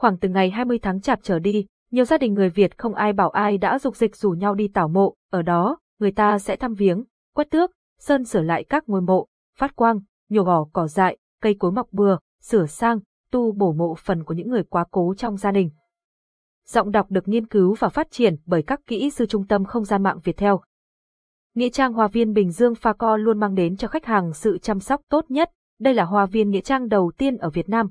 khoảng từ ngày 20 tháng chạp trở đi, nhiều gia đình người Việt không ai bảo ai đã dục dịch rủ nhau đi tảo mộ, ở đó, người ta sẽ thăm viếng, quét tước, sơn sửa lại các ngôi mộ, phát quang, nhổ bỏ cỏ dại, cây cối mọc bừa, sửa sang, tu bổ mộ phần của những người quá cố trong gia đình. Giọng đọc được nghiên cứu và phát triển bởi các kỹ sư trung tâm không gian mạng Việt Theo. Nghĩa trang Hoa viên Bình Dương Pha Co luôn mang đến cho khách hàng sự chăm sóc tốt nhất. Đây là hoa viên nghĩa trang đầu tiên ở Việt Nam,